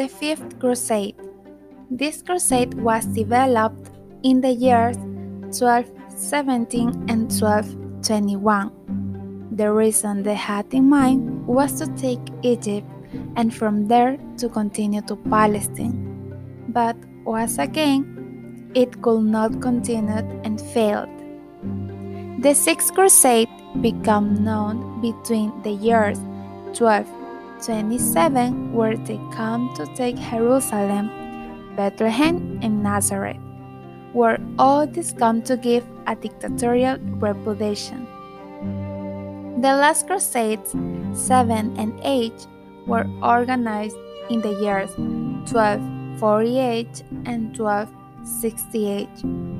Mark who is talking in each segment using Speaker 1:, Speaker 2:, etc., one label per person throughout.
Speaker 1: The Fifth Crusade. This crusade was developed in the years 1217 and 1221. The reason they had in mind was to take Egypt and from there to continue to Palestine. But once again, it could not continue and failed. The Sixth Crusade became known between the years 1227, where they come to take Jerusalem, Bethlehem, and Nazareth, where all this come to give a dictatorial reputation. The last Crusades, 7 and 8, were organized in the years 1248 and 1268,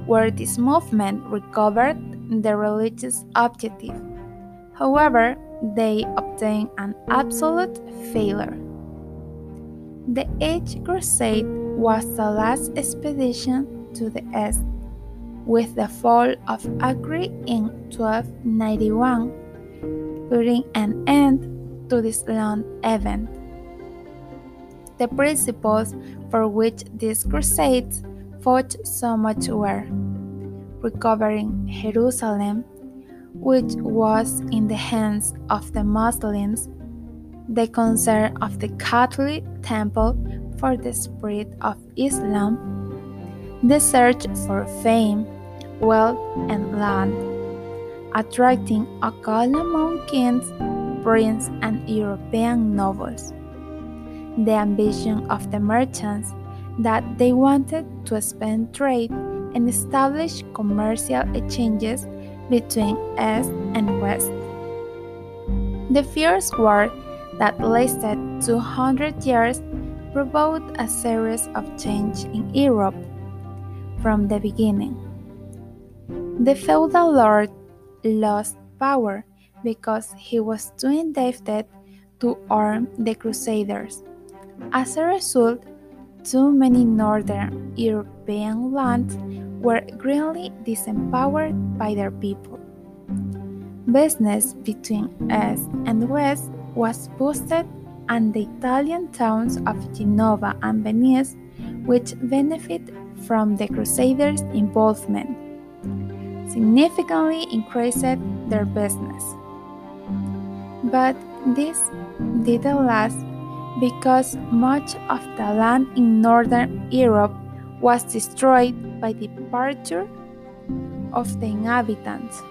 Speaker 1: where this movement recovered the religious objective. However, they obtained an absolute failure. The Eighth Crusade was the last expedition to the east, with the fall of Acre in 1291, putting an end to this long event. The principles for which these crusades fought so much were recovering Jerusalem, which was in the hands of the Muslims, the concern of the Catholic Temple for the spread of Islam, the search for fame, wealth, and land, attracting a call among kings prince and European nobles. The ambition of the merchants that they wanted to expand trade and establish commercial exchanges between East and West. The fierce war that lasted 200 years provoked a series of change in Europe from the beginning. The feudal lord lost power because he was too indebted to arm the Crusaders. As a result, too many northern European lands were greatly disempowered by their people. Business between East and West was boosted, and the Italian towns of Genova and Venice, which benefited from the Crusaders' involvement, significantly increased their business. But this didn't last because much of the land in northern Europe was destroyed by the departure of the inhabitants.